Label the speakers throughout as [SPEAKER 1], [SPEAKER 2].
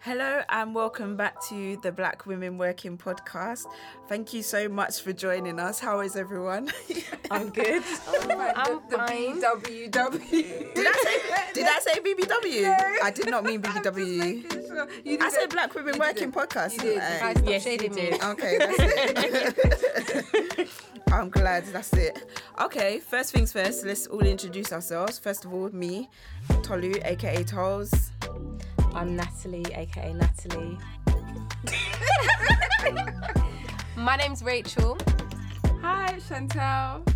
[SPEAKER 1] Hello and welcome back to the Black Women Working Podcast. Thank you so much for joining us. How is everyone?
[SPEAKER 2] I'm good.
[SPEAKER 3] Oh I'm
[SPEAKER 2] the
[SPEAKER 3] fine.
[SPEAKER 2] BWW.
[SPEAKER 1] did I say did I say BBW? I did not mean
[SPEAKER 2] I'm just
[SPEAKER 1] BBW.
[SPEAKER 2] sure. You
[SPEAKER 1] I said. Black Women
[SPEAKER 2] You
[SPEAKER 1] Working
[SPEAKER 2] did.
[SPEAKER 1] Podcast.
[SPEAKER 2] You did.
[SPEAKER 3] Guys, stop
[SPEAKER 2] Yes,
[SPEAKER 3] shading
[SPEAKER 2] you
[SPEAKER 3] me.
[SPEAKER 2] did.
[SPEAKER 1] Okay, that's it. I'm glad that's it. Okay, first things first, let's all introduce ourselves. First of all, me, Tolu, aka Tolls.
[SPEAKER 3] I'm Natalie, aka Natalie. My name's Rachel.
[SPEAKER 2] Hi, Chantel.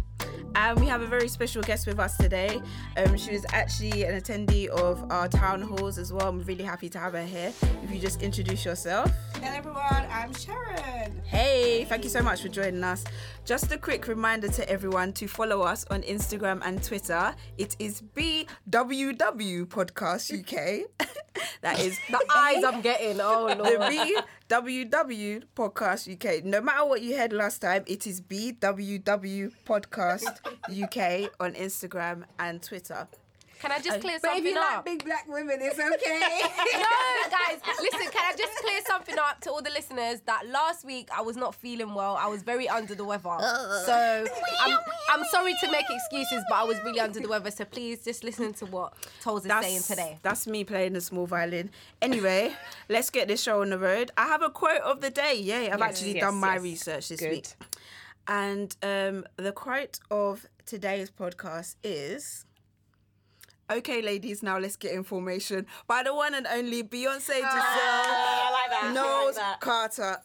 [SPEAKER 1] And we have a very special guest with us today. Um, she was actually an attendee of our town halls as well. I'm really happy to have her here. If you just introduce yourself.
[SPEAKER 2] Hello, everyone. I'm Sharon.
[SPEAKER 1] Hey, thank you so much for joining us. Just a quick reminder to everyone to follow us on Instagram and Twitter. It is BWW Podcast UK. that is
[SPEAKER 3] The eyes I'm getting. Oh
[SPEAKER 1] the
[SPEAKER 3] lord.
[SPEAKER 1] BWW Podcast UK. No matter what you heard last time, it is BWW Podcast UK on Instagram and Twitter.
[SPEAKER 3] Can I just clear
[SPEAKER 2] But if
[SPEAKER 3] something
[SPEAKER 2] you like
[SPEAKER 3] up?
[SPEAKER 2] big black women, it's okay.
[SPEAKER 3] no, guys, listen, can I just clear something up to all the listeners that last week I was not feeling well. I was very under the weather. So I'm, I'm sorry to make excuses, but I was really under the weather. So please just listen to what Tolls is saying today.
[SPEAKER 1] That's me playing the small violin. Anyway, let's get this show on the road. I have a quote of the day. Yay, I've actually
[SPEAKER 2] yes,
[SPEAKER 1] done my
[SPEAKER 2] yes.
[SPEAKER 1] research this
[SPEAKER 2] Good.
[SPEAKER 1] week. And um, the quote of today's podcast is Okay, ladies, now let's get information by the one and only Beyonce Giselle
[SPEAKER 2] Ah,
[SPEAKER 1] Knowles Carter.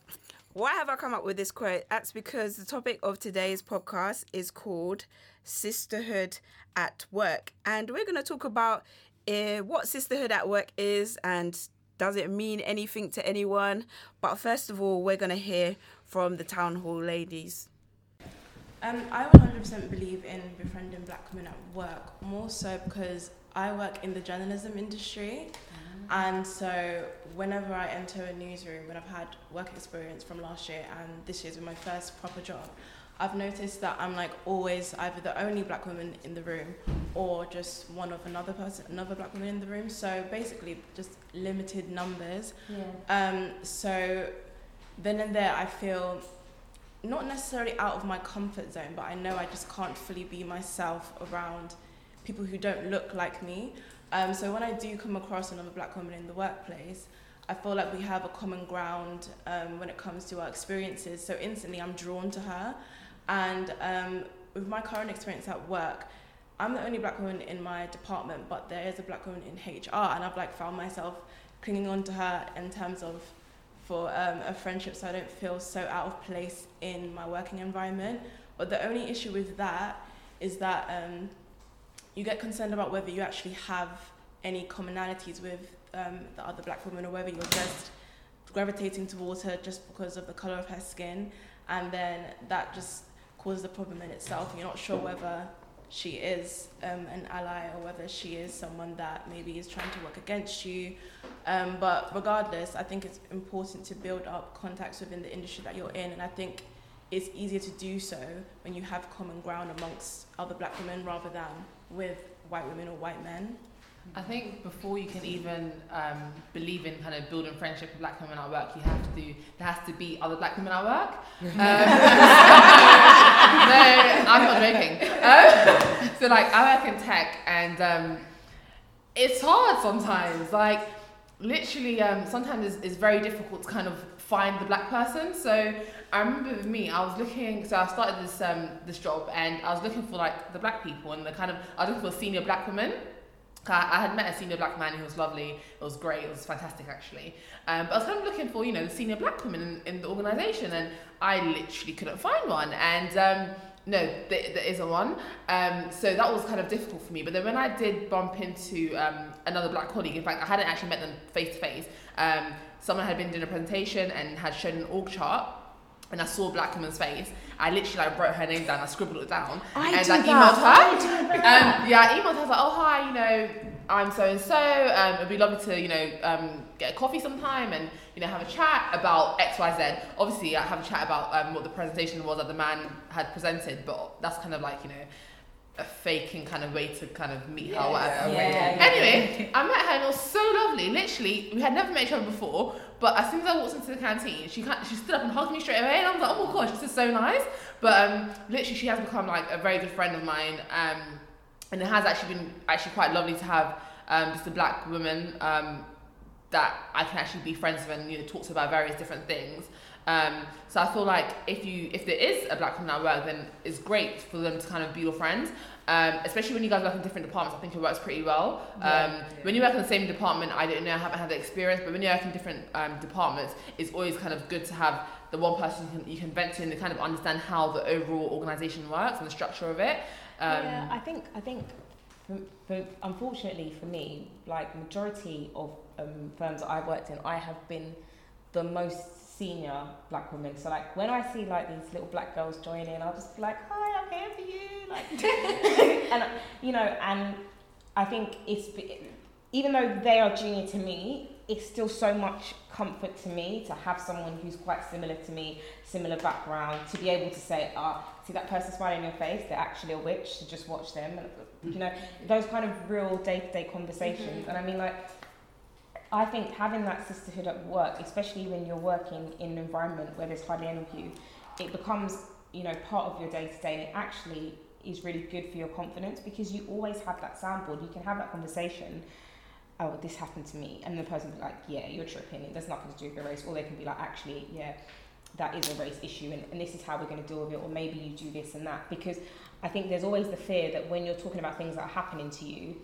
[SPEAKER 1] Why have I come up with this quote? That's because the topic of today's podcast is called Sisterhood at Work. And we're going to talk about uh, what sisterhood at work is and does it mean anything to anyone. But first of all, we're going to hear from the town hall ladies.
[SPEAKER 4] Um, I 100% believe in befriending black women at work, more so because I work in the journalism industry. And so, whenever I enter a newsroom, when I've had work experience from last year and this year's my first proper job, I've noticed that I'm like always either the only black woman in the room or just one of another person, another black woman in the room. So, basically, just limited numbers. Um, so, then and there, I feel not necessarily out of my comfort zone, but I know I just can't fully be myself around people who don't look like me. Um, so when I do come across another black woman in the workplace, I feel like we have a common ground um, when it comes to our experiences. So instantly I'm drawn to her. And um, with my current experience at work, I'm the only black woman in my department, but there is a black woman in HR, and I've like found myself clinging on to her in terms of for um, a friendship so I don't feel so out of place in my working environment. But the only issue with that is that um, you get concerned about whether you actually have any commonalities with um, the other black woman or whether you're just gravitating towards her just because of the colour of her skin. And then that just causes a problem in itself. You're not sure whether she is um, an ally or whether she is someone that maybe is trying to work against you. Um, but regardless, I think it's important to build up contacts within the industry that you're in, and I think it's easier to do so when you have common ground amongst other black women rather than with white women or white men.
[SPEAKER 5] I think before you can even um, believe in kind of building friendship with black women at work, you have to there has to be other black women at work. Um, no, I'm not joking. Um, so like I work in tech, and um, it's hard sometimes. Like literally, um, sometimes it's, it's very difficult to kind of find the black person. So I remember with me, I was looking. So I started this um, this job, and I was looking for like the black people and the kind of I was looking for senior black woman. I had met a senior black man who was lovely. It was great. It was fantastic, actually. Um, but I was kind of looking for, you know, the senior black women in, in the organisation, and I literally couldn't find one. And um, no, there, there isn't one. Um, so that was kind of difficult for me. But then when I did bump into um, another black colleague, in fact, I hadn't actually met them face to face. Um, Someone had been doing a presentation and had shown an org chart. And I saw a black woman's face. I literally like wrote her name down. I scribbled it down,
[SPEAKER 1] I
[SPEAKER 5] and
[SPEAKER 1] do
[SPEAKER 5] I
[SPEAKER 1] that.
[SPEAKER 5] emailed her. Um, yeah, I emailed her. I was like, "Oh hi, you know, I'm so and so. Um, it'd be lovely to, you know, um, get a coffee sometime and you know have a chat about X, Y, Z. Obviously, I have a chat about um, what the presentation was that the man had presented, but that's kind of like you know a faking kind of way to kind of meet her.
[SPEAKER 6] Yeah,
[SPEAKER 5] or whatever.
[SPEAKER 6] yeah, yeah.
[SPEAKER 5] Anyway, I met her and it was so lovely. Literally, we had never met each other before. But as soon as I walked into the canteen, she kind she stood up and hugged me straight away, and I was like, oh my gosh, this is so nice. But um, literally, she has become like a very good friend of mine, um, and it has actually been actually quite lovely to have um, just a black woman um, that I can actually be friends with and you know talk to about various different things. Um, so I feel like if you if there is a black woman at work, then it's great for them to kind of be your friends. Um, especially when you guys work in different departments, I think it works pretty well. Um, When you work in the same department, I don't know, I haven't had the experience, but when you work in different um, departments, it's always kind of good to have the one person you can, you can vent to and to kind of understand how the overall organisation works and the structure of it. Um,
[SPEAKER 6] yeah, I think I think for, for, unfortunately for me, like majority of um, firms that I've worked in, I have been the most senior black women. So like when I see like these little black girls join in, I'll just be like, "Hi, I'm here for you," like, and you know, and I think it's even though they are junior to me, it's still so much comfort to me to have someone who's quite similar to me, similar background, to be able to say, ah, see that person smiling in your face, they're actually a witch, so just watch them. And, you know, those kind of real day to day conversations. And I mean, like, I think having that sisterhood at work, especially when you're working in an environment where there's hardly any of you, it becomes, you know, part of your day to day and it actually is really good for your confidence because you always have that soundboard. You can have that conversation oh, this happened to me. And the person be like, yeah, you're tripping. It does nothing to do with your race. Or they can be like, actually, yeah, that is a race issue and, and this is how we're going to deal with it. Or maybe you do this and that. Because I think there's always the fear that when you're talking about things that are happening to you,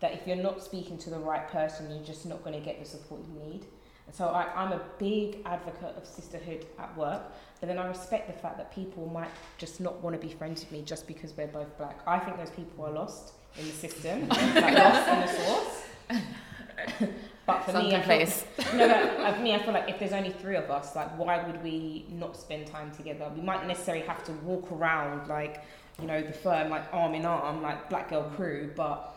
[SPEAKER 6] that if you're not speaking to the right person, you're just not going to get the support you need. And so I, I'm a big advocate of sisterhood at work, but then I respect the fact that people might just not want to be friends with me just because we're both black. I think those people are lost in the system, like lost in the source. but for me, I feel, no, uh, for me, I feel like if there's only three of us, like, why would we not spend time together? We might necessarily have to walk around like, you know, the firm like arm in arm, like Black Girl Crew, but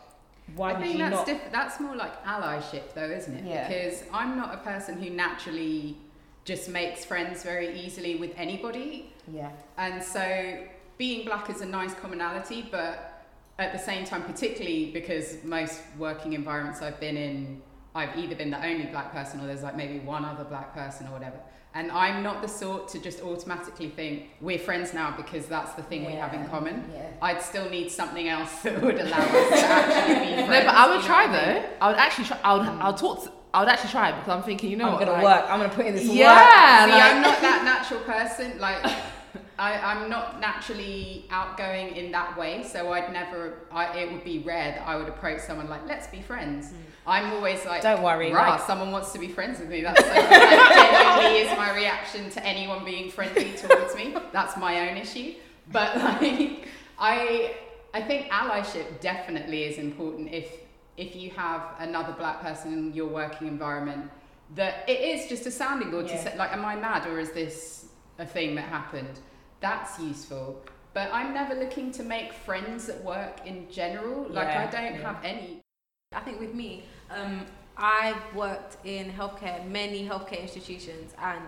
[SPEAKER 6] why
[SPEAKER 7] I think that's
[SPEAKER 6] not?
[SPEAKER 7] diff- that's more like allyship, though, isn't it?
[SPEAKER 6] Yeah.
[SPEAKER 7] Because I'm not a person who naturally just makes friends very easily with anybody,
[SPEAKER 6] yeah,
[SPEAKER 7] and so being black is a nice commonality, but at the same time, particularly because most working environments I've been in, I've either been the only black person or there's like maybe one other black person or whatever. And I'm not the sort to just automatically think we're friends now because that's the thing we have in common.
[SPEAKER 6] yeah.
[SPEAKER 7] I'd still need something else that would allow us to actually be friends.
[SPEAKER 5] no, but I would try
[SPEAKER 7] what I
[SPEAKER 5] though. I would actually try. I would. I'll mm. talk. To, I would actually try because I'm thinking, you know
[SPEAKER 6] I'm
[SPEAKER 5] what?
[SPEAKER 6] gonna
[SPEAKER 5] like-
[SPEAKER 6] work. I'm gonna put in this
[SPEAKER 5] Yeah,
[SPEAKER 7] See,
[SPEAKER 5] like-
[SPEAKER 7] I'm not that natural person. Like, I, I'm not naturally outgoing in that way. So I'd never. I, it would be rare that I would approach someone like, "Let's be friends." Hmm. I'm always like,
[SPEAKER 6] Don't worry,
[SPEAKER 7] rah,
[SPEAKER 6] like-
[SPEAKER 7] someone wants to be friends with me." That's so, that genuinely is my reaction to anyone being friendly towards me. That's my own issue. But like, I, I think allyship definitely is important if if you have another black person in your working environment that it is just a sounding board to say like am i mad or is this a thing that happened that's useful but i'm never looking to make friends at work in general like
[SPEAKER 6] Yeah,
[SPEAKER 7] i don't
[SPEAKER 6] yeah.
[SPEAKER 7] have any
[SPEAKER 8] I think with me, um, I've worked in healthcare, many healthcare institutions, and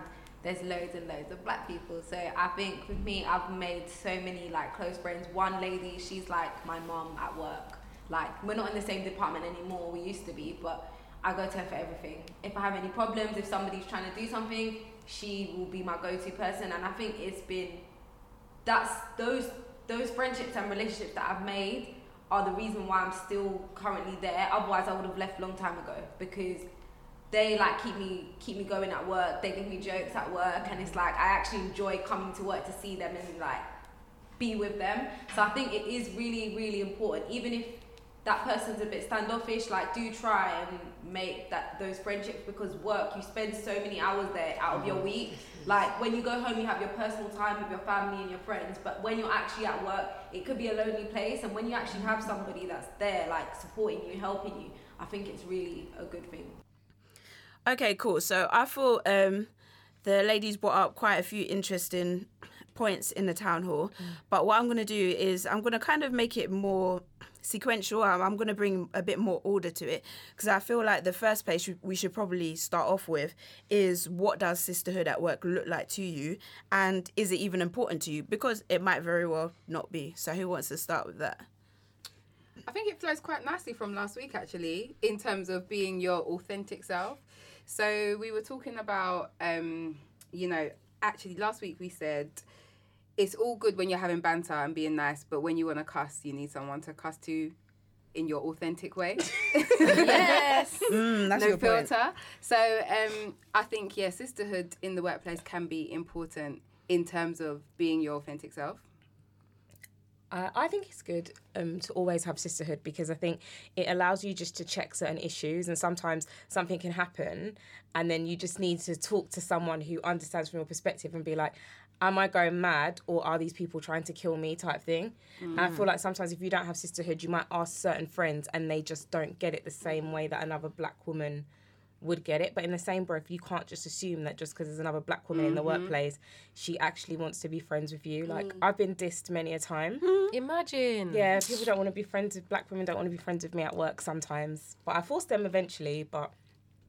[SPEAKER 8] there's loads and loads of black people. So I think with me, I've made so many like close friends. One lady, she's like my mom at work. Like we're not in the same department anymore. We used to be, but I go to her for everything. If I have any problems, if somebody's trying to do something, she will be my go-to person. And I think it's been that's those those friendships and relationships that I've made are the reason why I'm still currently there. Otherwise, I would have left a long time ago because they like keep me keep me going at work. They give me jokes at work, and it's like I actually enjoy coming to work to see them and like be with them. So I think it is really really important, even if that person's a bit standoffish. Like, do try and make that those friendships because work you spend so many hours there out of your mm-hmm. week. Like when you go home, you have your personal time with your family and your friends. But when you're actually at work, it could be a lonely place. And when you actually have somebody that's there, like supporting you, helping you, I think it's really a good thing.
[SPEAKER 1] Okay, cool. So I thought um, the ladies brought up quite a few interesting points in the town hall. But what I'm going to do is I'm going to kind of make it more sequential. I'm, I'm going to bring a bit more order to it because I feel like the first place we should probably start off with is what does sisterhood at work look like to you and is it even important to you? Because it might very well not be. So who wants to start with that?
[SPEAKER 7] I think it flows quite nicely from last week, actually, in terms of being your authentic self. So we were talking about, um, you know, actually last week we said it's all good when you're having banter and being nice, but when you want to cuss, you need someone to cuss to in your authentic way.
[SPEAKER 3] Yes.
[SPEAKER 1] Mm, that's
[SPEAKER 7] no
[SPEAKER 1] your point.
[SPEAKER 7] filter. So um, I think yeah, sisterhood in the workplace can be important in terms of being your authentic self.
[SPEAKER 6] Uh, I think it's good um, to always have sisterhood because I think it allows you just to check certain issues, and sometimes something can happen, and then you just need to talk to someone who understands from your perspective and be like, "Am I going mad, or are these people trying to kill me?" type thing. And I mm. feel like sometimes if you don't have sisterhood, you might ask certain friends, and they just don't get it the same way that another black woman would get it. But in the same breath, you can't just assume that just because there's another black woman in the mm-hmm. workplace, she actually wants to be friends with you. Like mm. I've been dissed many a time. Mm-hmm.
[SPEAKER 3] Imagine.
[SPEAKER 6] Yeah, people don't want to be friends with black women. Don't want to be friends with me at work sometimes. But I force them eventually. But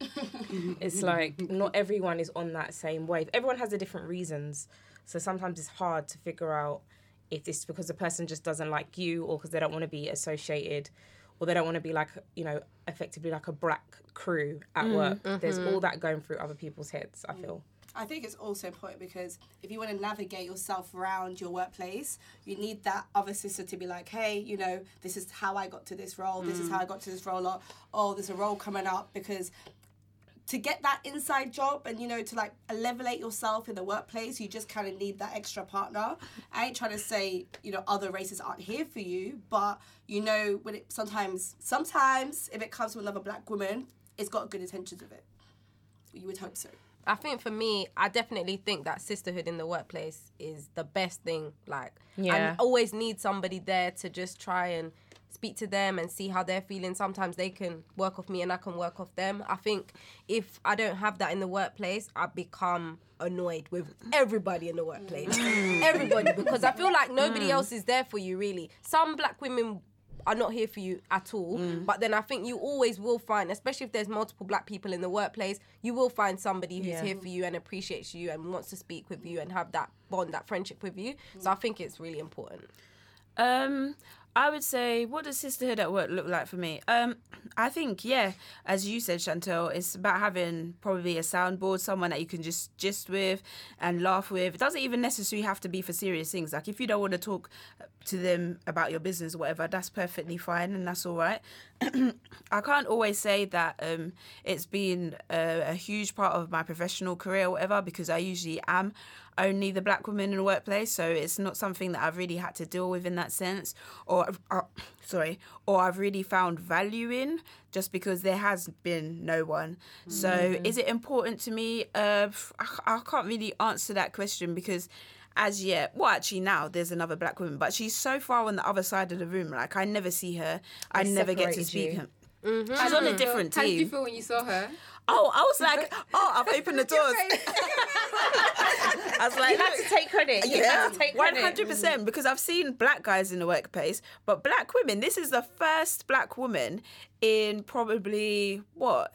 [SPEAKER 6] it's like not everyone is on that same wave. Everyone has a different reasons. So sometimes it's hard to figure out if it's because the person just doesn't like you or because they don't want to be associated or they don't want to be like you know effectively like a black crew at mm. work. There's mm-hmm. all that going through other people's heads. I mm. feel.
[SPEAKER 2] I think it's also important because if you want to navigate yourself around your workplace, you need that other sister to be like, hey, you know, this is how I got to this role, this is mm. how I got to this role, or oh, there's a role coming up because to get that inside job and you know to like elevate yourself in the workplace you just kind of need that extra partner i ain't trying to say you know other races aren't here for you but you know when it sometimes sometimes if it comes from another black woman it's got good intentions with it you would hope so
[SPEAKER 3] I think for me, I definitely think that sisterhood in the workplace is the best thing. Like,
[SPEAKER 6] Yeah.
[SPEAKER 3] I always need somebody there to just try and speak to them and see how they're feeling. Sometimes they can work off me and I can work off them. I think if I don't have that in the workplace, I become annoyed with everybody in the workplace. Mm. everybody, because I feel like nobody mm. else is there for you, really. Some black women are not here for you at all. Mm. But then I think you always will find, especially if there's multiple black people in the workplace, you will find somebody who's
[SPEAKER 6] Yeah.
[SPEAKER 3] here for you and appreciates you and wants to speak with you and have that bond, that friendship with you. So I think it's really important.
[SPEAKER 1] Um, I would say, what does sisterhood at work look like for me? Um, I think, yeah, as you said, Chantel, it's about having probably a soundboard, someone that you can just gist with and laugh with. It doesn't even necessarily have to be for serious things. Like if you don't want to talk to them about your business or whatever, that's perfectly fine and that's all right. I can't always say that um, it's been a, a huge part of my professional career or whatever because I usually am only the black woman in the workplace, so it's not something that I've really had to deal with in that sense, or uh, sorry, or I've really found value in just because there has been no one. So is it important to me? Uh, I, I can't really answer that question because as yet, well, actually now there's another black woman, but she's so far on the other side of the room. Like I never see her. I
[SPEAKER 6] They
[SPEAKER 1] never get to speak.
[SPEAKER 6] you.
[SPEAKER 1] her. She's on a different
[SPEAKER 7] How did you feel when you saw her?
[SPEAKER 1] Oh, I was like, oh, I've opened the doors. I was like,
[SPEAKER 6] You had to take credit. You
[SPEAKER 1] yeah,
[SPEAKER 6] had to take
[SPEAKER 1] one hundred percent. Because I've seen black guys in the workplace, but black women. This is the first black woman in probably what.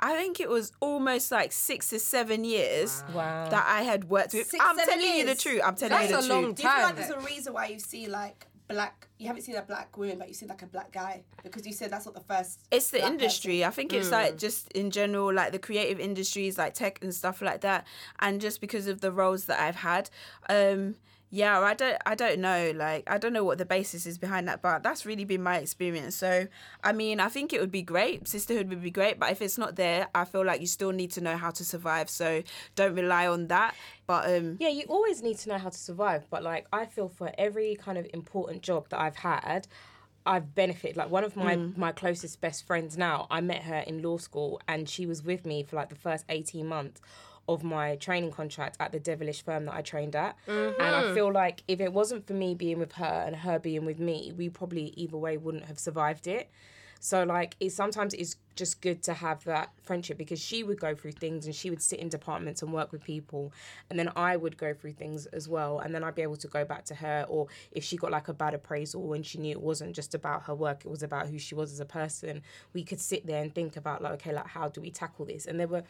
[SPEAKER 1] I think it was almost like six to seven years
[SPEAKER 6] Wow.
[SPEAKER 1] that I had worked with.
[SPEAKER 2] Six,
[SPEAKER 1] I'm
[SPEAKER 2] seven
[SPEAKER 1] telling you the truth. I'm telling
[SPEAKER 3] That's
[SPEAKER 1] you the
[SPEAKER 3] a
[SPEAKER 1] truth.
[SPEAKER 3] long
[SPEAKER 2] do you feel like there's a reason why you see like black you haven't seen a black woman but you see like a black guy because you said that's not the first
[SPEAKER 1] It's the
[SPEAKER 2] black
[SPEAKER 1] industry. I think it's
[SPEAKER 3] Mm.
[SPEAKER 1] like just in general, like the creative industries, like tech and stuff like that. And just because of the roles that I've had, um, yeah, I don't, I don't know. Like, I don't know what the basis is behind that, but that's really been my experience. So, I mean, I think it would be great. Sisterhood would be great, but if it's not there, I feel like you still need to know how to survive. So, don't rely on that. But um,
[SPEAKER 6] Yeah, you always need to know how to survive. But like, I feel for every kind of important job that I've had, I've benefited. Like one of my my closest best friends now, I met her in law school, and she was with me for like the first eighteen months of my training contract at the devilish firm that I trained at. Mm-hmm. And I feel like if it wasn't for me being with her and her being with me, we probably either way wouldn't have survived it. So like it sometimes it's just good to have that friendship because she would go through things and she would sit in departments and work with people. And then I would go through things as well. And then I'd be able to go back to her or if she got like a bad appraisal and she knew it wasn't just about her work it was about who she was as a person we could sit there and think about like okay like how do we tackle this? And there were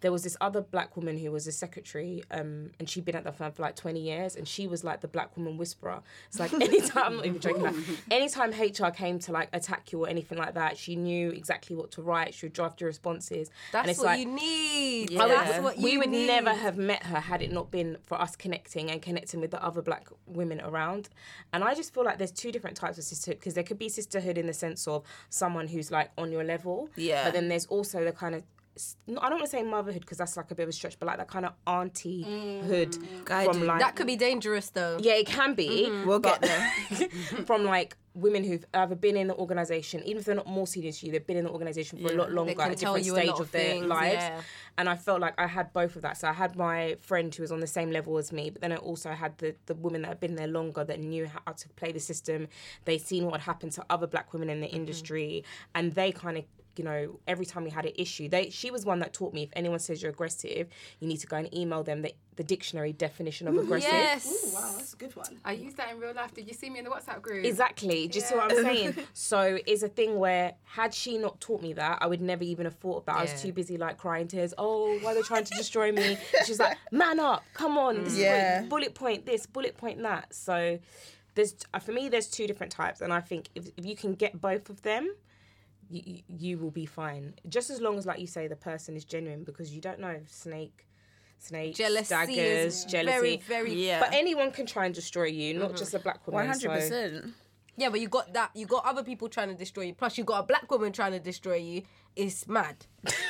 [SPEAKER 6] there was this other black woman who was a secretary um and she'd been at the firm for like 20 years and she was like the black woman whisperer. It's like anytime I'm not even joking like, anytime HR came to like attack you or anything like that she knew exactly what to write she would draft your responses
[SPEAKER 3] That's
[SPEAKER 6] and it's
[SPEAKER 3] what
[SPEAKER 6] like
[SPEAKER 3] you need.
[SPEAKER 1] Yeah.
[SPEAKER 3] That's what you
[SPEAKER 6] we would
[SPEAKER 3] need.
[SPEAKER 6] never have met her had it not been for us connecting and connecting with the other black women around. And I just feel like there's two different types of sisterhood because there could be sisterhood in the sense of someone who's like on your level.
[SPEAKER 1] Yeah.
[SPEAKER 6] But then there's also the kind of I don't want to say motherhood because that's like a bit of a stretch, but like that kind of auntie-hood
[SPEAKER 1] mm,
[SPEAKER 6] from like
[SPEAKER 3] That could be dangerous though.
[SPEAKER 6] yeah, it can be. Mm-hmm.
[SPEAKER 1] We'll get there.
[SPEAKER 6] from like women who've either been in the organization, even if they're not more senior to you, they've been in the organization for a lot longer at a different
[SPEAKER 3] you a
[SPEAKER 6] stage
[SPEAKER 3] lot
[SPEAKER 6] of
[SPEAKER 3] of
[SPEAKER 6] their lives.
[SPEAKER 3] yeah.
[SPEAKER 6] And I felt like I had both of that. So I had my friend who was on the same level as me, but then I also had the the women that had been there longer that knew how to play the system. They'd seen what had happened to other black women in the mm-hmm. industry, and they kind of you know, every time we had an issue, they she was one that taught me if anyone says you're aggressive, you need to go and email them the, the dictionary definition of aggressive.
[SPEAKER 3] Yes.
[SPEAKER 2] Ooh, wow, that's a good one.
[SPEAKER 7] I use that in real life. Did you see me in the WhatsApp group?
[SPEAKER 6] Exactly. Do you see what I'm saying? so it's a thing where had she not taught me that, I would never even have thought about. that. I was too busy like crying tears. Oh, why are they trying to destroy me? She's like, man up, come on. This
[SPEAKER 1] Yeah.
[SPEAKER 6] what- bullet point this, bullet point that. So there's uh, for me there's two different types, and I think if if you can get both of them. You, you- will be fine just as long as like you say the person is genuine because you don't know snake snake,
[SPEAKER 3] Jealousy
[SPEAKER 6] daggers jealousy
[SPEAKER 3] very, very
[SPEAKER 1] Yeah.
[SPEAKER 6] but anyone can try and destroy you not just a black woman
[SPEAKER 1] One hundred percent.
[SPEAKER 3] Yeah, but you got that. You got other people trying to destroy you. Plus, you got a black woman trying to destroy you. It's mad.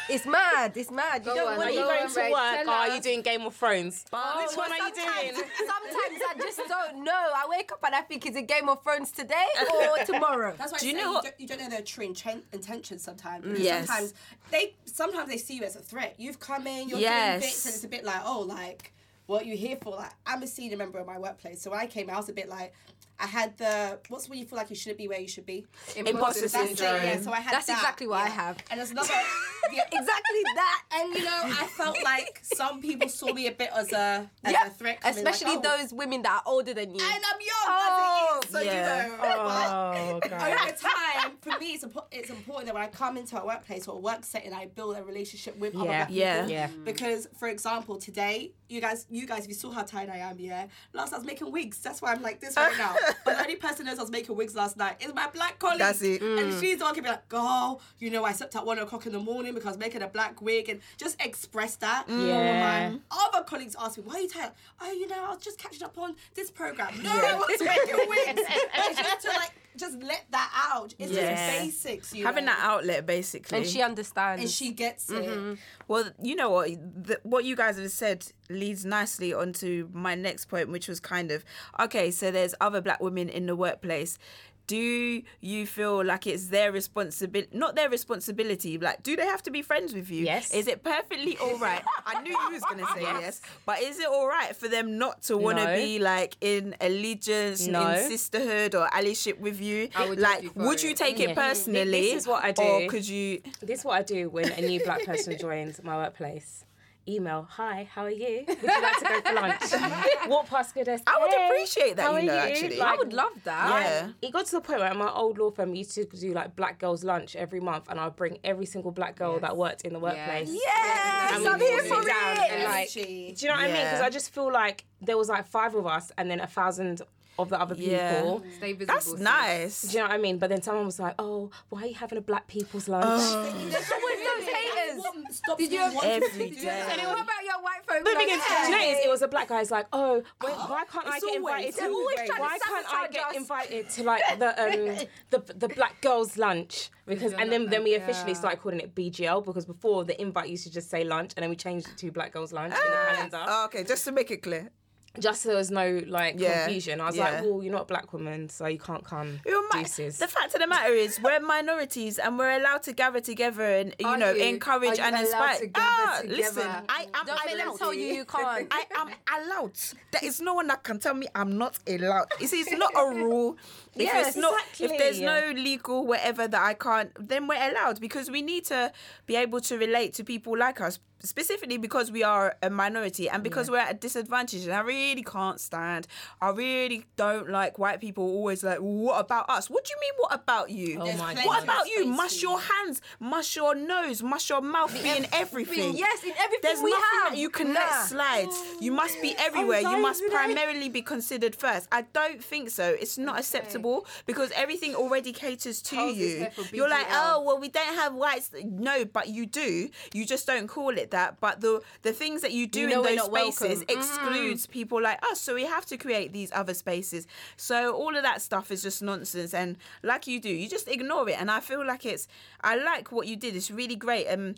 [SPEAKER 3] It's mad. It's mad. You
[SPEAKER 7] Go
[SPEAKER 3] don't
[SPEAKER 7] on,
[SPEAKER 3] want
[SPEAKER 6] Are
[SPEAKER 3] to
[SPEAKER 6] you
[SPEAKER 7] Go
[SPEAKER 6] going
[SPEAKER 7] on,
[SPEAKER 6] to
[SPEAKER 7] Ray,
[SPEAKER 6] work
[SPEAKER 7] tell
[SPEAKER 6] or are you doing Game of Thrones?
[SPEAKER 3] Oh,
[SPEAKER 6] Which one are you
[SPEAKER 3] sometimes-
[SPEAKER 6] doing?
[SPEAKER 3] Sometimes I just don't know. I wake up and I think, is it Game of Thrones today or tomorrow?
[SPEAKER 2] That's why
[SPEAKER 1] Do
[SPEAKER 2] I
[SPEAKER 1] you
[SPEAKER 2] say
[SPEAKER 1] know
[SPEAKER 2] you, don't, you don't know their true inten- intentions sometimes. Mm. Because
[SPEAKER 1] Yes.
[SPEAKER 2] Sometimes they sometimes they see you as a threat. You've come in, you're
[SPEAKER 1] Yes.
[SPEAKER 2] doing bits, and it's a bit like, oh, like what are you here for? Like I'm a senior member of my workplace, so when I came, I was a bit like. I had the what's when you feel like you shouldn't be where you should be.
[SPEAKER 1] Imposter
[SPEAKER 2] That's it, yeah. So I had
[SPEAKER 3] That's
[SPEAKER 2] that,
[SPEAKER 3] exactly what I have.
[SPEAKER 2] And there's another yeah,
[SPEAKER 3] exactly that.
[SPEAKER 2] and you know, I felt like some people saw me a bit as a as
[SPEAKER 3] Yeah,
[SPEAKER 2] a threat. coming, like,
[SPEAKER 3] especially
[SPEAKER 2] oh,
[SPEAKER 3] those women that are older than you.
[SPEAKER 2] And I'm young
[SPEAKER 3] Oh,
[SPEAKER 2] as so
[SPEAKER 1] yeah.
[SPEAKER 2] you know. Oh, but-
[SPEAKER 6] Oh, God.
[SPEAKER 2] over time, for me, it's, impo- it's important that when I come into a workplace or a work setting, I build a relationship with other
[SPEAKER 6] Yeah.
[SPEAKER 2] black
[SPEAKER 1] Yeah.
[SPEAKER 2] people.
[SPEAKER 6] Yeah.
[SPEAKER 2] Because, for example, today, you guys, you guys, if you saw how tired I am, yeah. Last night I was making wigs. That's why I'm like this right now. but the only person knows I was making wigs last night is my black colleague.
[SPEAKER 1] That's it.
[SPEAKER 2] And mm. she's the one can be like, girl, you know, I slept at one o'clock in the morning because I was making a black wig and just express that. Mm.
[SPEAKER 6] Oh, yeah.
[SPEAKER 2] My other colleagues ask me, why are you tired? Oh, you know, I was just catching up on this program. No, I was making wigs. It's just to like, just let that out. It's
[SPEAKER 1] Yeah.
[SPEAKER 2] just basics, you
[SPEAKER 1] Having
[SPEAKER 2] know.
[SPEAKER 1] that outlet basically.
[SPEAKER 3] and she understands.
[SPEAKER 2] and she gets it. Mm-hmm.
[SPEAKER 1] Well, you know what? The, what you guys have said leads nicely onto my next point, which was kind of okay. So there's other black women in the workplace. Do you feel like it's their responsibility? Not their responsibility. Like, do they have to be friends with you?
[SPEAKER 6] Yes.
[SPEAKER 1] Is it perfectly all right? I knew you was gonna say yes. but is it all right for them not to want to
[SPEAKER 6] No.
[SPEAKER 1] be like in allegiance,
[SPEAKER 6] No.
[SPEAKER 1] in sisterhood or allyship with you?
[SPEAKER 7] I would
[SPEAKER 1] like,
[SPEAKER 7] you
[SPEAKER 1] would you take
[SPEAKER 6] Yeah.
[SPEAKER 1] it personally?
[SPEAKER 6] This is what I do Or
[SPEAKER 1] could you?
[SPEAKER 6] This is what I do when a new black person joins my workplace. Email, hi, how are you? Would you like to go for lunch? Walk past good desk.
[SPEAKER 1] I would
[SPEAKER 6] "Hey,
[SPEAKER 1] appreciate that,
[SPEAKER 6] how
[SPEAKER 1] you
[SPEAKER 6] are
[SPEAKER 1] know, actually.
[SPEAKER 3] I would love that.
[SPEAKER 1] Yeah.
[SPEAKER 6] It got to the point where at my old law firm we used to do like black girls lunch every month, and I'd bring every single black girl that worked in the workplace.
[SPEAKER 3] Yes,
[SPEAKER 6] And
[SPEAKER 3] I'm
[SPEAKER 6] we
[SPEAKER 3] here
[SPEAKER 6] would
[SPEAKER 3] for
[SPEAKER 6] sit down
[SPEAKER 3] it.
[SPEAKER 6] and like, do you know what I mean? Because I just feel like there was like five of us, and then a thousand of the other
[SPEAKER 1] Yeah.
[SPEAKER 6] people.
[SPEAKER 7] Stay visible.
[SPEAKER 1] That's
[SPEAKER 7] sis.
[SPEAKER 1] nice.
[SPEAKER 6] Do you know what I mean? But then someone was like, "Oh, why are you having a black people's lunch?" Oh.
[SPEAKER 3] There's always those haters. Did you
[SPEAKER 2] being one
[SPEAKER 1] Every
[SPEAKER 2] to do
[SPEAKER 1] day.
[SPEAKER 2] that.
[SPEAKER 3] What about your white folks?
[SPEAKER 6] But the thing is, do you know, it, it was a black guy. He's like, oh, why, why can't I get
[SPEAKER 1] always-
[SPEAKER 6] invited? to,
[SPEAKER 1] always
[SPEAKER 3] to
[SPEAKER 6] why can't I get
[SPEAKER 3] us.
[SPEAKER 6] invited to like the um the the black girls lunch? Because and then then we officially
[SPEAKER 7] yeah.
[SPEAKER 6] started calling it BGL because before the invite used to just say lunch and then we changed it to black girls lunch in the calendar.
[SPEAKER 1] Oh, okay, just to make it clear.
[SPEAKER 6] Just so there's no like
[SPEAKER 1] Yeah,
[SPEAKER 6] confusion. I was
[SPEAKER 1] yeah.
[SPEAKER 6] like, well, you're not a black woman, so you can't come.
[SPEAKER 1] Mi- the fact of the matter is, we're minorities and we're allowed to gather together and you
[SPEAKER 9] Are
[SPEAKER 1] know
[SPEAKER 9] you?
[SPEAKER 1] encourage and inspire.
[SPEAKER 9] to
[SPEAKER 1] ah,
[SPEAKER 9] together?
[SPEAKER 1] listen, I am
[SPEAKER 3] Don't
[SPEAKER 1] allowed.
[SPEAKER 3] tell you you can't.
[SPEAKER 1] I am allowed. There is no one that can tell me I'm not allowed. You see, it's not a rule. If
[SPEAKER 6] Yes,
[SPEAKER 1] it's not, if there's no legal whatever that I can't, then we're allowed because we need to be able to relate to people like us. Specifically because we are a minority and because we're at a disadvantage, and I really can't stand. I really don't like white people always like, "What about us?" What do you mean? What about you?
[SPEAKER 6] Oh my
[SPEAKER 1] What
[SPEAKER 2] of
[SPEAKER 1] about you?
[SPEAKER 2] space
[SPEAKER 1] Mush your hands, mush your nose, mush your mouth, be in everything.
[SPEAKER 3] Yes, in everything
[SPEAKER 1] There's
[SPEAKER 3] we
[SPEAKER 1] nothing
[SPEAKER 3] have.
[SPEAKER 1] that you can let slide. You must be oh, everywhere. You must primarily be considered first. I don't think so. It's not acceptable because everything already caters to you. You're like, oh well, we don't have whites. No, but you do. You just don't call it that. But the the things that you do
[SPEAKER 3] You
[SPEAKER 1] in those
[SPEAKER 3] not welcome.
[SPEAKER 1] spaces excludes people like us. So we have to create these other spaces. So all of that stuff is just nonsense. And like you do, you just ignore it. And I feel like it's. I like what you did. It's really great. Um.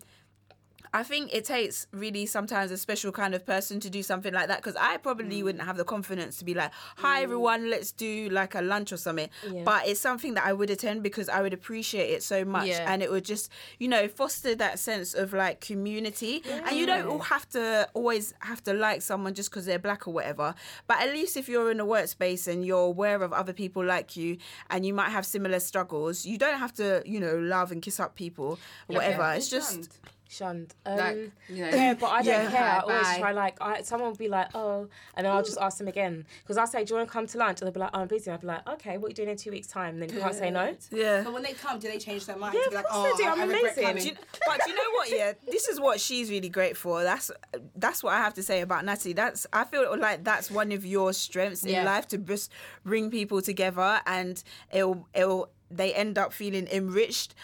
[SPEAKER 1] I think it takes really sometimes a special kind of person to do something like that because I
[SPEAKER 3] Mm.
[SPEAKER 1] probably wouldn't have the confidence to be like, "Hi everyone, let's do like a lunch or something."
[SPEAKER 6] Yeah.
[SPEAKER 1] But it's something that I would attend because I would appreciate it so much,
[SPEAKER 3] Yeah.
[SPEAKER 1] and it would just, you know, foster that sense of like community. And you don't all have to always have to like someone just because they're black or whatever. But at least if you're in a workspace and you're aware of other people like you, and you might have similar struggles, you don't have to, you know, love and kiss up people or whatever. It's just.
[SPEAKER 6] Shunned. Um,
[SPEAKER 9] Like, you know.
[SPEAKER 6] yeah, but I don't
[SPEAKER 1] Yeah.
[SPEAKER 6] care. I always
[SPEAKER 9] bye.
[SPEAKER 6] try like I, someone will be like, oh, and then I'll just ask them again because I say, do you want to come to lunch? And they'll be like, oh, I'm busy. I'll be like, okay, what are you doing in two weeks' time? And then you can't say no.
[SPEAKER 1] Yeah.
[SPEAKER 2] But when they come, do they change their mind?
[SPEAKER 6] Yeah,
[SPEAKER 2] to be
[SPEAKER 6] of
[SPEAKER 2] like,
[SPEAKER 6] course
[SPEAKER 2] oh,
[SPEAKER 6] they do.
[SPEAKER 2] I,
[SPEAKER 6] I'm
[SPEAKER 2] I regret
[SPEAKER 6] amazing.
[SPEAKER 2] coming.
[SPEAKER 1] Do you, but do you know what? Yeah, this is what she's really great for. That's that's what I have to say about Natalie. That's I feel like that's one of your strengths in life to just bring people together, and it'll it'll they end up feeling enriched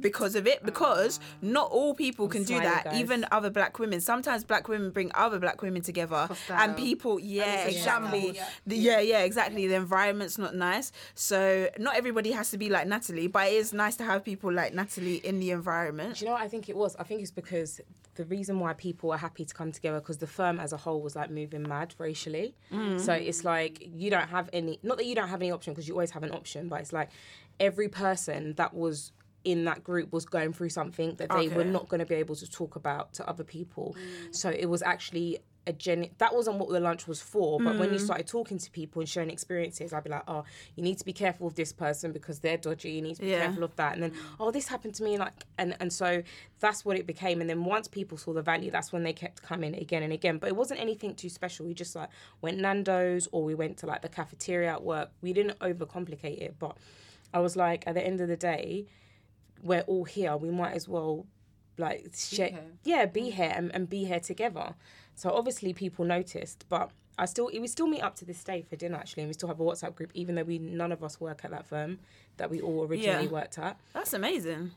[SPEAKER 1] because of it because ah. not all people can do that
[SPEAKER 6] guys.
[SPEAKER 1] even other black women. Sometimes black women bring other black women together and people yeah exactly.
[SPEAKER 2] yeah.
[SPEAKER 1] The- yeah. yeah exactly. The environment's not nice. So not everybody has to be like natalie but it is nice to have people like natalie in the environment.
[SPEAKER 6] Do you know what I think it was? I think it's because the reason why people are happy to come together because the firm as a whole was like moving mad racially. Mm. So it's like you don't have any, not that you don't have any option because you always have an option, but it's like every person that was in that group was going through something that they were not going to be able to talk about to other people. Mm. So it was actually a gen that wasn't what the lunch was for but when you mm. started talking to people and sharing experiences i'd be like oh you need to be careful of this person because they're dodgy you need to be
[SPEAKER 1] Yeah.
[SPEAKER 6] careful of that. And then oh this happened to me like and and so that's what it became. And then once people saw the value that's when they kept coming again and again. But it wasn't anything too special. We just like went nando's or we went to like the cafeteria at work. We didn't overcomplicate it but i was like at the end of the day we're all here we might as well like share, yeah be mm. here and, and be here together. So obviously people noticed but I still we still meet up to this day for dinner actually and we still have a WhatsApp group even though we none of us work at that firm that we all originally
[SPEAKER 1] Yeah.
[SPEAKER 6] worked at.
[SPEAKER 1] That's amazing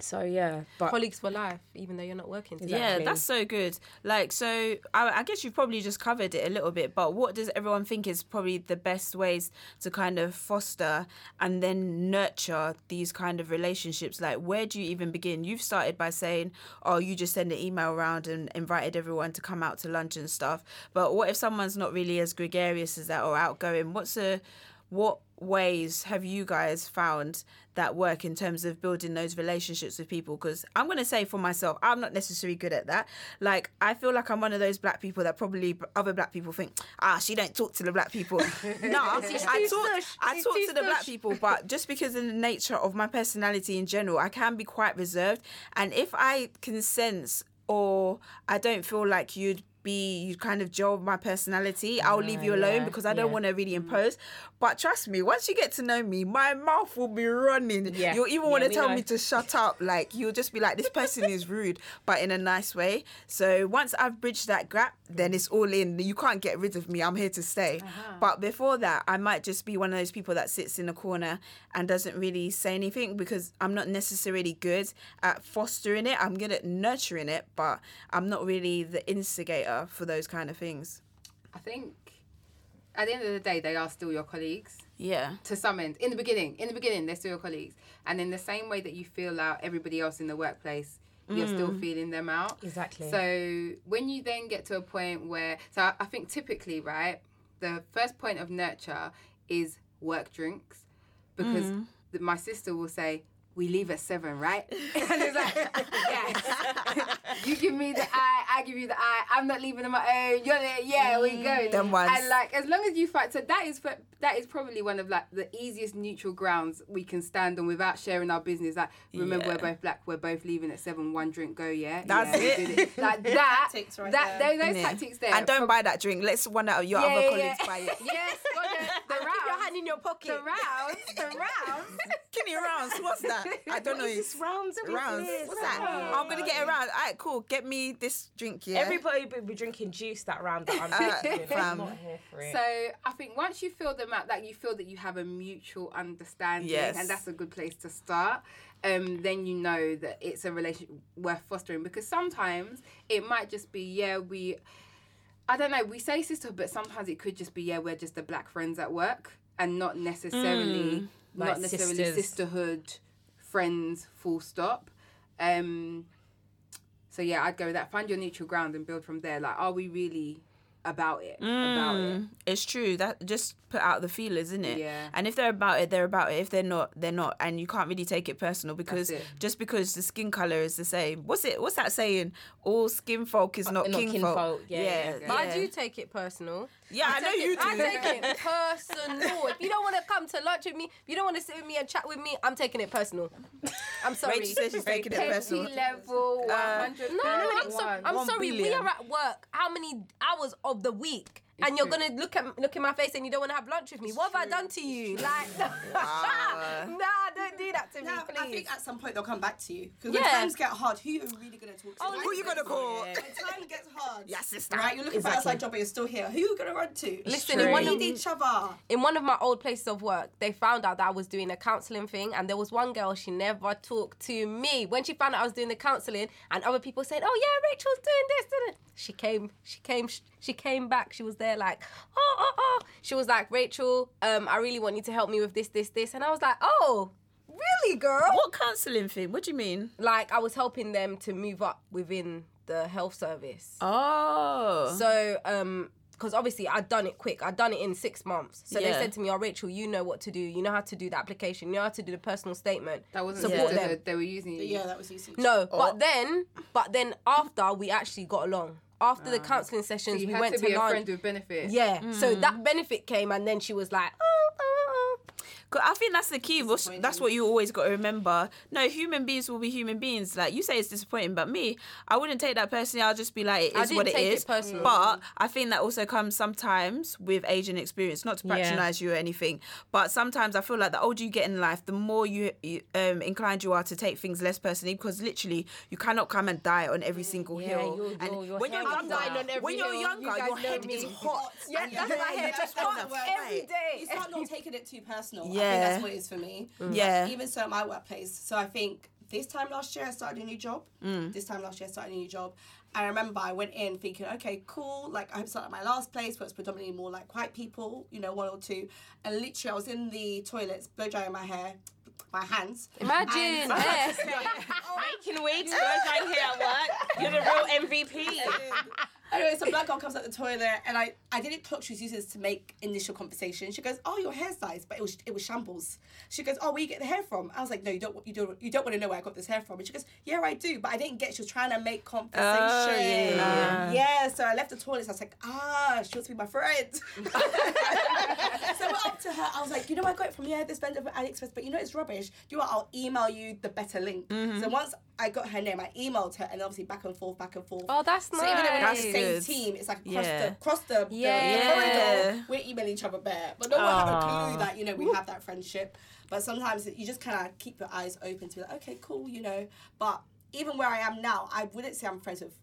[SPEAKER 6] so yeah but
[SPEAKER 3] Colleagues for life, even though you're not working together.
[SPEAKER 1] Yeah, that's so good. Like, so I, I guess you've probably just covered it a little bit, but what does everyone think is probably the best ways to kind of foster and then nurture these kind of relationships? Like, where do you even begin? You've started by saying, oh, you just send an email around and invited everyone to come out to lunch and stuff. But what if someone's not really as gregarious as that or outgoing? What's a what ways have you guys found that work in terms of building those relationships with people? Because i'm going to say for myself i'm not necessarily good at that. Like i feel like i'm one of those black people that probably other black people think ah she don't talk to the black people. No i talk i talk to the black people but just because of the nature of my personality in general i can be quite reserved. And if i can sense or i don't feel like you'd be you kind of gel with my personality i'll leave you alone
[SPEAKER 6] yeah,
[SPEAKER 1] because i don't
[SPEAKER 6] yeah.
[SPEAKER 1] want to really mm-hmm. impose. But trust me once you get to know me my mouth will be running.
[SPEAKER 6] Yeah.
[SPEAKER 1] you'll even want to tell
[SPEAKER 6] know.
[SPEAKER 1] me to shut up. Like you'll just be like this person is rude but in a nice way. So once i've bridged that gap then it's all in. You can't get rid of me. I'm here to stay. Uh-huh. But before that i might just be one of those people that sits in a corner and doesn't really say anything because i'm not necessarily good at fostering it. I'm good at nurturing it but i'm not really the instigator for those kind of things
[SPEAKER 9] I think at the end of the day, they are still your colleagues.
[SPEAKER 1] yeah
[SPEAKER 9] to some end in the beginning in the beginning they're still your colleagues and in the same way that you feel out everybody else in the workplace you're still
[SPEAKER 1] Mm.
[SPEAKER 9] feeling them out.
[SPEAKER 6] Exactly.
[SPEAKER 9] So when you then get to a point where, so I- I think typically, right, the first point of nurture is work drinks, because
[SPEAKER 1] Mm.
[SPEAKER 9] the, my sister will say. We leave at seven, right? and it's like, yes. you give me the eye, I give you the eye. I'm not leaving on my own. You're there, yeah, we go.
[SPEAKER 1] Mm, them ones.
[SPEAKER 9] And like, as long as you fight, so that is that is probably one of like the easiest neutral grounds we can stand on without sharing our business. Like, remember
[SPEAKER 1] Yeah.
[SPEAKER 9] we're both black, we're both leaving at seven. One drink, go, yeah.
[SPEAKER 1] That's
[SPEAKER 9] yeah, we
[SPEAKER 1] it.
[SPEAKER 9] Like that.
[SPEAKER 2] Tactics right
[SPEAKER 9] that
[SPEAKER 2] there.
[SPEAKER 9] those, those
[SPEAKER 1] Yeah.
[SPEAKER 9] tactics there.
[SPEAKER 1] And don't buy that drink. Let's one out of your other colleagues buy it.
[SPEAKER 9] Yes, got the, the
[SPEAKER 3] Keep your
[SPEAKER 9] rounds.
[SPEAKER 3] Hand in your pocket.
[SPEAKER 9] The rounds, the rounds.
[SPEAKER 1] Kidney rounds. What's that? I don't know.
[SPEAKER 6] It's rounds.
[SPEAKER 1] Rounds. What's that? I'm gonna get it round. All right, cool. Get me this drink. Yeah.
[SPEAKER 6] Everybody will be drinking juice that round that I'm
[SPEAKER 1] Uh,
[SPEAKER 6] drinking.
[SPEAKER 1] fam.
[SPEAKER 6] I'm not here for it.
[SPEAKER 9] So I think once you feel them out, that you feel that you have a mutual understanding,
[SPEAKER 1] Yes.
[SPEAKER 9] and that's a good place to start. Um, then you know that it's a relationship worth fostering because sometimes it might just be yeah we, I don't know we say sisterhood, but sometimes it could just be yeah we're just the black friends at work and not necessarily not
[SPEAKER 6] Like
[SPEAKER 9] necessarily
[SPEAKER 6] sisters.
[SPEAKER 9] sisterhood friends full stop. Um, so yeah, I'd go with that. Find your neutral ground and build from there. Like, are we really about it? About it?
[SPEAKER 1] Mm, It's true. That just put out the feelers, isn't it?
[SPEAKER 9] Yeah.
[SPEAKER 1] And if they're about it, they're about it. If they're not, they're not. And you can't really take it personal because
[SPEAKER 9] it.
[SPEAKER 1] just because the skin color is the same. What's it? What's that saying? All skin folk is not,
[SPEAKER 6] not
[SPEAKER 1] kin
[SPEAKER 6] kinfolk.
[SPEAKER 1] folk.
[SPEAKER 6] Yeah,
[SPEAKER 1] yeah.
[SPEAKER 6] yeah,
[SPEAKER 3] But I do take it personal.
[SPEAKER 1] Yeah, I know you
[SPEAKER 3] it-
[SPEAKER 1] do.
[SPEAKER 3] I take it personal. If you don't want to come to lunch with me, if you don't want to sit with me and chat with me, I'm taking it personal. I'm sorry.
[SPEAKER 1] Rachel says she's taking it
[SPEAKER 9] Petty
[SPEAKER 1] personal.
[SPEAKER 9] level,
[SPEAKER 1] Uh,
[SPEAKER 9] 100
[SPEAKER 3] No, I'm, so, I'm
[SPEAKER 1] One
[SPEAKER 3] sorry. We are at work. How many hours of the week? And you're
[SPEAKER 9] true.
[SPEAKER 3] gonna look at look in my face and you don't want to have lunch with me. what have I done to you? Like, nah, don't do that to me,
[SPEAKER 2] Now, I think at some point they'll come back to you because
[SPEAKER 3] Yeah.
[SPEAKER 2] when times get hard, who are you really gonna talk to?
[SPEAKER 3] Oh,
[SPEAKER 1] Who you gonna call?
[SPEAKER 2] When time gets hard,
[SPEAKER 1] Yeah, sister.
[SPEAKER 2] Right, you're looking for
[SPEAKER 6] Exactly.
[SPEAKER 2] outside job, but you're still here. Who are you gonna run to?
[SPEAKER 3] Listen,
[SPEAKER 2] we
[SPEAKER 3] in one
[SPEAKER 2] need
[SPEAKER 3] of
[SPEAKER 2] each other.
[SPEAKER 3] in one of my old places of work, they found out that I was doing a counselling thing, and there was one girl she never talked to me. When she found out I was doing the counselling, and other people said, "Oh yeah, Rachel's doing this," doing it," she came, she came, she came back. She was there like, "Oh, oh, oh." She was like, "Rachel, um, I really want you to help me with this, this, this," and I was like, "Oh, really, girl?"
[SPEAKER 1] What counselling thing? What do you mean?
[SPEAKER 3] Like I was helping them to move up within the health service.
[SPEAKER 1] Oh.
[SPEAKER 3] So, um, because obviously I'd done it quick. I'd done it in six months. So they said to me, "Oh, Rachel, you know what to do. You know how to do the application. You know how to do the personal statement."
[SPEAKER 9] That wasn't
[SPEAKER 3] Support
[SPEAKER 9] sisterhood.
[SPEAKER 3] them.
[SPEAKER 9] They were using you.
[SPEAKER 2] Yeah, that was easy.
[SPEAKER 3] No,
[SPEAKER 1] Oh.
[SPEAKER 3] but then, but then after we actually got along. After the counselling
[SPEAKER 9] Ah. So
[SPEAKER 3] sessions,
[SPEAKER 9] you
[SPEAKER 3] we
[SPEAKER 9] had
[SPEAKER 3] went
[SPEAKER 9] to
[SPEAKER 3] to,
[SPEAKER 9] be a
[SPEAKER 3] lunch.
[SPEAKER 9] friend with benefits.
[SPEAKER 3] Yeah. So
[SPEAKER 1] Mm.
[SPEAKER 3] that benefit came, and then she was like.
[SPEAKER 1] 'Cause I think that's the key. That's what you always got to remember. No, human beings will be human beings. Like you say, it's disappointing, but me, I wouldn't take that personally. I'll just be like, it is what it is.
[SPEAKER 3] personally.
[SPEAKER 1] But I think that also comes sometimes with age and experience. Not to
[SPEAKER 6] Yeah.
[SPEAKER 1] patronize you or anything, but sometimes I feel like the older you get in life, the more you, um, inclined you are to take things less personally. Because literally, you cannot come and die on every single
[SPEAKER 6] Yeah,
[SPEAKER 1] hill.
[SPEAKER 6] you're-
[SPEAKER 1] and
[SPEAKER 6] you're-
[SPEAKER 1] when you're younger, when you're younger,
[SPEAKER 3] You
[SPEAKER 1] your head
[SPEAKER 3] me.
[SPEAKER 1] is hot.
[SPEAKER 3] Yeah, that's my head.
[SPEAKER 1] just
[SPEAKER 3] Hot every
[SPEAKER 1] fight.
[SPEAKER 2] You start not taking it too personal. I
[SPEAKER 1] Yeah.
[SPEAKER 2] think that's what it is for me.
[SPEAKER 1] Yeah.
[SPEAKER 2] Even so at my workplace. So I think this time last year I started a new job.
[SPEAKER 1] Mm.
[SPEAKER 2] This time last year I started a new job. I remember I went in thinking, okay, cool. Like I started at my last place where it's predominantly more like white people, you know, one or two. And literally I was in the toilets, blow drying my hair, my hands.
[SPEAKER 3] Imagine,
[SPEAKER 2] And-
[SPEAKER 3] yeah.
[SPEAKER 6] Making way to go down here at work. You're the real MVP.
[SPEAKER 2] Anyway, so black girl comes out the toilet, and I, I didn't clock she was using this to make initial conversation. She goes, "Oh, your hair's nice," but it was it was shambles. She goes, "Oh, where you get the hair from?" I was like, "No, you don't you don't you don't want to know where I got this hair from." And she goes, "Yeah, I do," but I didn't get. She was trying to make conversation.
[SPEAKER 1] Oh, yeah.
[SPEAKER 2] Yeah, so I left the toilet. So I was like, "Ah, she wants to be my friend." so I went up to her. I was like, "You know, I got it from yeah this vendor from AliExpress, but you know it's rubbish. Do you know what? I'll email you the better link." So once I got her name, I emailed her, and obviously back and forth, back and forth.
[SPEAKER 3] Oh, that's
[SPEAKER 2] So even though we're not the same team, it's like across
[SPEAKER 1] Yeah.
[SPEAKER 2] the across the, the- the, corridor, we're emailing each other bare. But no one have a clue that, you know, we have that friendship. But sometimes you just kinda keep your eyes open to be like, okay, cool, you know. But even where I am now, I wouldn't say I'm friends with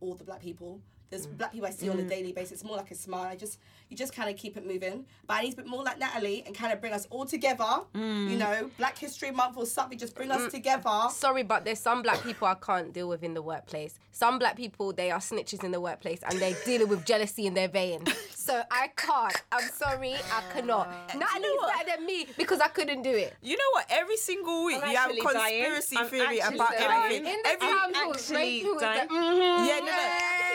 [SPEAKER 2] all the black people. There's black people I see on a mm. daily basis. It's more like a smile. I just you just kind of keep it moving. But I need to be more like Natalie and kind of bring us all together. Mm. You know, Black History Month or something. Just bring us mm. together.
[SPEAKER 3] Sorry, but there's some black people I can't deal with in the workplace. Some black people, they are snitches in the workplace and they're dealing with jealousy in their veins. So I can't. I'm sorry, I cannot. Ah. Natalie's better than me because I couldn't do it.
[SPEAKER 1] You know what? Every single week
[SPEAKER 6] I'm
[SPEAKER 1] you have
[SPEAKER 6] actually dying.
[SPEAKER 1] conspiracy theory about
[SPEAKER 6] dying.
[SPEAKER 1] everything.
[SPEAKER 3] In the
[SPEAKER 1] Every,
[SPEAKER 3] council,
[SPEAKER 6] actually
[SPEAKER 3] great people
[SPEAKER 6] dying.
[SPEAKER 3] that-
[SPEAKER 1] yeah, no, no.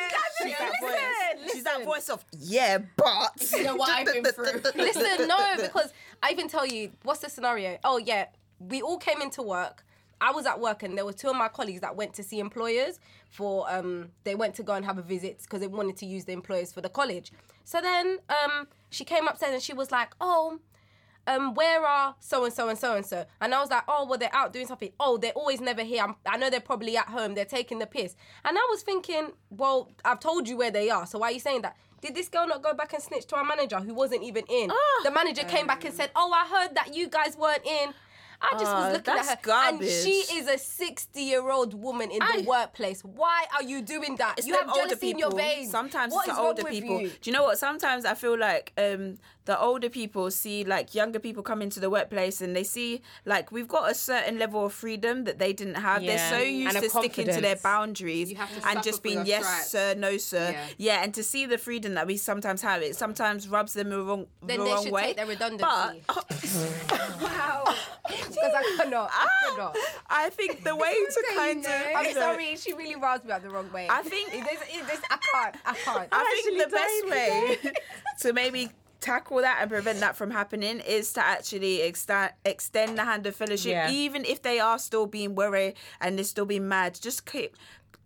[SPEAKER 1] She's that
[SPEAKER 3] listen,
[SPEAKER 1] voice. She's that voice of yeah, but
[SPEAKER 2] You know what I've been through.
[SPEAKER 3] Listen, no, because I even tell you what's the scenario. Oh yeah, we all came into work. I was at work and there were two of my colleagues that went to see employers for um they went to go and have a visit because they wanted to use the employers for the college. So then um she came upstairs and she was like, "Oh, um, where are so and so and so and so? And I was like, oh, well, they're out doing something. Oh, they're always never here. I'm, I know they're probably at home. They're taking the piss. And I was thinking, well, I've told you where they are. So why are you saying that? Did this girl not go back and snitch to our manager who wasn't even in? the manager came back and said, oh, I heard that you guys weren't in. I just
[SPEAKER 1] Ah,
[SPEAKER 3] was looking at her,
[SPEAKER 1] garbage.
[SPEAKER 3] and she is a sixty-year-old woman in the workplace. Why are you doing that?
[SPEAKER 1] It's
[SPEAKER 3] you have jealousy in your
[SPEAKER 1] people.
[SPEAKER 3] veins.
[SPEAKER 1] Sometimes
[SPEAKER 3] What
[SPEAKER 1] it's the older people.
[SPEAKER 3] you?
[SPEAKER 1] Do you know what? Sometimes I feel like um, the older people see like younger people come into the workplace and they see like we've got a certain level of freedom that they didn't have.
[SPEAKER 6] Yeah.
[SPEAKER 1] They're so used
[SPEAKER 6] And
[SPEAKER 1] to sticking to their boundaries
[SPEAKER 9] to
[SPEAKER 1] and just being yes
[SPEAKER 9] stripes.
[SPEAKER 1] sir, no sir.
[SPEAKER 9] Yeah.
[SPEAKER 1] Yeah. and to see the freedom that we sometimes have, it sometimes rubs them the wrong,
[SPEAKER 3] Then
[SPEAKER 1] the
[SPEAKER 3] they
[SPEAKER 1] wrong
[SPEAKER 3] should
[SPEAKER 1] way.
[SPEAKER 3] take their redundancy.
[SPEAKER 1] But
[SPEAKER 3] wow, because I cannot. I cannot.
[SPEAKER 1] I think the way to kind of
[SPEAKER 3] I'm sorry, she really roused me up the wrong way.
[SPEAKER 1] I think-
[SPEAKER 3] it is, it is, I can't. I can't.
[SPEAKER 1] I think the best way to maybe tackle that and prevent that from happening is to actually extend extend the hand of fellowship,
[SPEAKER 6] Yeah.
[SPEAKER 1] even if they are still being worried and they're still being mad. Just keep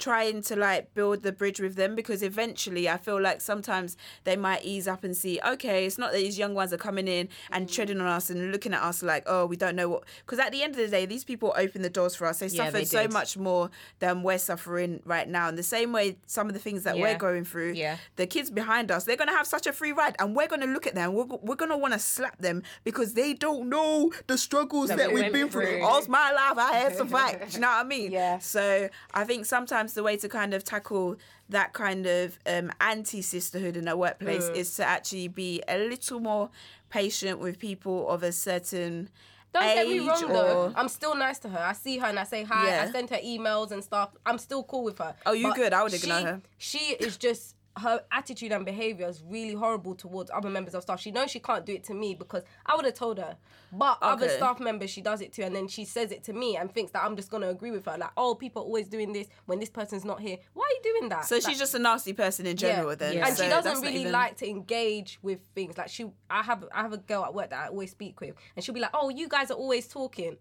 [SPEAKER 1] trying to like build the bridge with them because eventually I feel like sometimes they might ease up and see okay it's not that these young ones are coming in and
[SPEAKER 6] Mm.
[SPEAKER 1] treading on us and looking at us like oh we don't know what because at the end of the day these people opened the doors for us they
[SPEAKER 6] Yeah,
[SPEAKER 1] suffered
[SPEAKER 6] they
[SPEAKER 1] so much more than we're suffering right now in the same way some of the things that we're going through
[SPEAKER 6] Yeah.
[SPEAKER 1] the kids behind us, they're gonna have such a free ride, and we're gonna look at them. We're, we're gonna want to slap them because they don't know the struggles that,
[SPEAKER 6] That we
[SPEAKER 1] we've been through.
[SPEAKER 6] through.
[SPEAKER 1] All's my life, I had to fight. Do you know what I mean?
[SPEAKER 6] Yeah.
[SPEAKER 1] So I think sometimes the way to kind of tackle that kind of um, anti sisterhood in a workplace
[SPEAKER 6] Mm.
[SPEAKER 1] is to actually be a little more patient with people of a certain.
[SPEAKER 3] Don't get me wrong
[SPEAKER 1] or-
[SPEAKER 3] though. I'm still nice to her. I see her and I say hi.
[SPEAKER 1] Yeah.
[SPEAKER 3] I send her emails and stuff. I'm still cool with her.
[SPEAKER 1] Oh, you
[SPEAKER 3] But
[SPEAKER 1] good. I would
[SPEAKER 3] she-
[SPEAKER 1] ignore her.
[SPEAKER 3] She is just her attitude and behavior is really horrible towards other members of staff. She knows she can't do it to me because I would have told her. But other staff members she does it to and then she says it to me and thinks that I'm just gonna agree with her. Like, oh, people are always doing this when this person's not here. Why are you doing that?
[SPEAKER 1] So
[SPEAKER 3] Like,
[SPEAKER 1] she's just a nasty person in general, then.
[SPEAKER 6] Yeah.
[SPEAKER 3] and
[SPEAKER 1] So
[SPEAKER 3] she doesn't really
[SPEAKER 1] even-
[SPEAKER 3] like to engage with things. Like she, I have, I have a girl at work that I always speak with, and she'll be like, "Oh, you guys are always talking."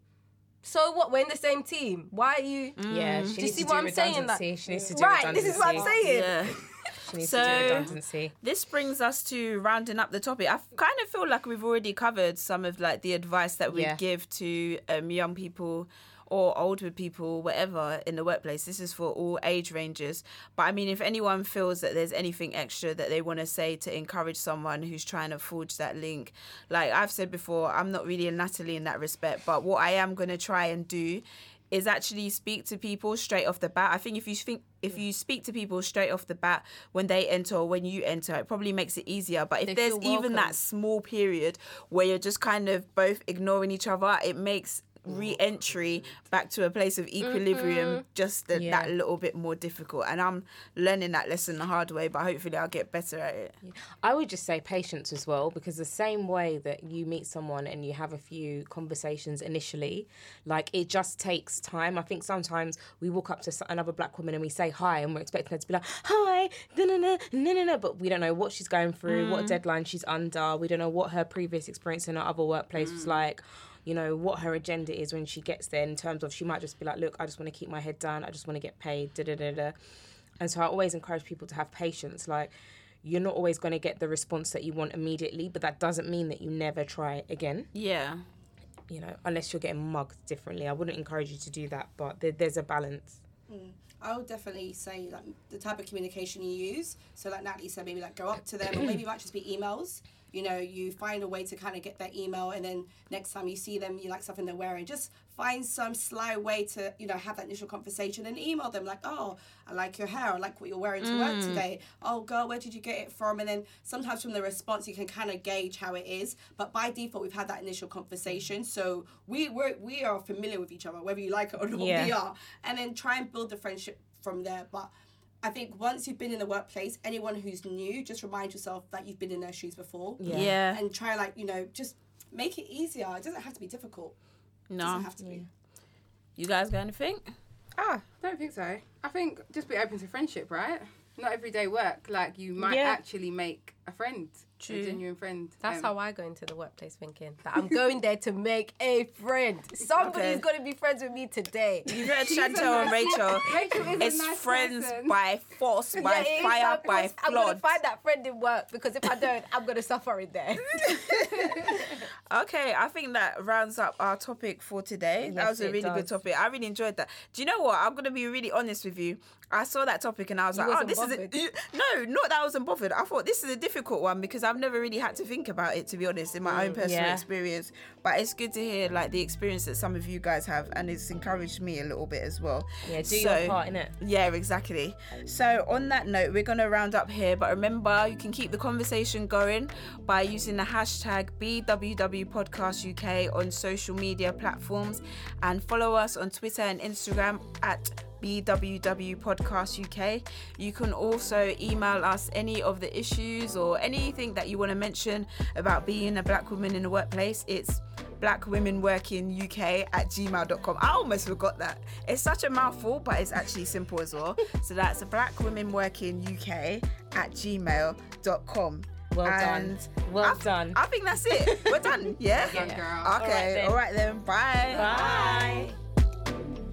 [SPEAKER 3] So what? We're in the same team. Why are you?
[SPEAKER 6] Yeah, she
[SPEAKER 3] Do you see what I'm saying? Like,
[SPEAKER 6] redundancy. She needs to do
[SPEAKER 3] right. This is what I'm saying.
[SPEAKER 1] Yeah.
[SPEAKER 6] She needs
[SPEAKER 1] So-
[SPEAKER 6] to do redundancy.
[SPEAKER 1] This brings us to rounding up the topic. I kind of feel like we've already covered some of like the advice that we
[SPEAKER 6] Yeah.
[SPEAKER 1] give to um, young people or older people, whatever, in the workplace. This is for all age ranges. But I mean, if anyone feels that there's anything extra that they want to say to encourage someone who's trying to forge that link, like I've said before, I'm not really a Natalie in that respect. But what I am going to try and do is actually speak to people straight off the bat. I think if you think if you speak to people straight off the bat when they enter or when you enter, it probably makes it easier. But if
[SPEAKER 3] They
[SPEAKER 1] there's even that small period where you're just kind of both ignoring each other, it makes re-entry oh, back to a place of equilibrium mm-hmm. just a,
[SPEAKER 6] Yeah.
[SPEAKER 1] that little bit more difficult. And i'm learning that lesson the hard way but hopefully i'll get better at it.
[SPEAKER 6] I would just say patience as well, because the same way that you meet someone and you have a few conversations initially, like it just takes time. I think sometimes we walk up to another black woman and we say hi, and we're expecting her to be like, hi, no, no, no, no, no, no, but we don't know what she's going through, what mm. deadline she's under, we don't know what her previous experience in her other workplace was mm. like. You know what her agenda is when she gets there. In terms of, she might just be like, "Look, I just want to keep my head down. I just want to get paid." Da da da da. And so I always encourage people to have patience. Like, you're not always going to get the response that you want immediately, but that doesn't mean that you never try again,
[SPEAKER 1] yeah
[SPEAKER 6] you know, unless you're getting mugged differently. I wouldn't encourage you to do that, but there, there's a balance. Mm.
[SPEAKER 2] I would definitely say like the type of communication you use. So like Natalie said, maybe like go up to them, or maybe it might just be emails. You know, you find a way to kind of get their email, and then next time you see them, you like something they're wearing. Just find some sly way to, you know, have that initial conversation and email them like, oh, I like your hair, I like what you're wearing to work mm. today. Oh, girl, where did you get it from? And then sometimes from the response, you can kind of gauge how it is. But by default, we've had that initial conversation, so we we're, we are familiar with each other, whether you like it or not.
[SPEAKER 6] Yeah.
[SPEAKER 2] We are, and then try and build the friendship from there. But I think once you've been in the workplace, anyone who's new, just remind yourself that you've been in their shoes before.
[SPEAKER 1] Yeah.
[SPEAKER 2] And try like, you know, just make it easier. It doesn't have to be difficult. It
[SPEAKER 1] No.
[SPEAKER 2] doesn't have to be.
[SPEAKER 1] You guys got anything?
[SPEAKER 9] Ah, don't think so. I think just be open to friendship, right? Not everyday work. Like you might
[SPEAKER 6] Yeah.
[SPEAKER 9] actually make a friend,
[SPEAKER 1] True.
[SPEAKER 9] a genuine friend.
[SPEAKER 3] That's
[SPEAKER 9] Um,
[SPEAKER 3] how I go into the workplace thinking that I'm going there to make a friend. Somebody's
[SPEAKER 1] Okay.
[SPEAKER 3] going to be friends with me today.
[SPEAKER 1] You read Chantel and Rachel.
[SPEAKER 9] Rachel is a nice
[SPEAKER 1] friends
[SPEAKER 9] person.
[SPEAKER 1] by force, by
[SPEAKER 3] Yeah,
[SPEAKER 1] fire, by
[SPEAKER 3] course, I'm going to find that friend in work because if I don't, I'm going to suffer in there.
[SPEAKER 1] Okay, I think that rounds up our topic for today. that was a really good topic. I really enjoyed that. Do you know what? I'm gonna be really honest with you. I saw that topic and I was
[SPEAKER 3] You
[SPEAKER 1] like, oh, this is a, no, not that I wasn't bothered. I thought this is a difficult one because I've never really had to think about it to be honest in my own mm, personal
[SPEAKER 6] yeah.
[SPEAKER 1] experience. But it's good to hear like the experience that some of you guys have, and it's encouraged me a little bit as well.
[SPEAKER 6] Yeah, do
[SPEAKER 1] So-
[SPEAKER 6] your part in it.
[SPEAKER 1] Yeah, exactly. So, on that note, we're going to round up here. But remember, you can keep the conversation going by using the hashtag BWWPodcastUK on social media platforms. And follow us on Twitter and Instagram at BWW Podcast UK. You can also email us any of the issues or anything that you want to mention about being a black woman in the workplace. It's black women working uk at gmail.com i almost forgot that. It's such a mouthful but it's actually simple as well. So that's black women working uk at gmail.com
[SPEAKER 6] well
[SPEAKER 1] and
[SPEAKER 6] done. Well
[SPEAKER 1] I
[SPEAKER 6] done.
[SPEAKER 1] I think that's it. We're done. Yeah?
[SPEAKER 9] yeah.
[SPEAKER 1] Okay.
[SPEAKER 6] All right then.
[SPEAKER 1] All right, then. Bye. Bye.
[SPEAKER 6] Bye.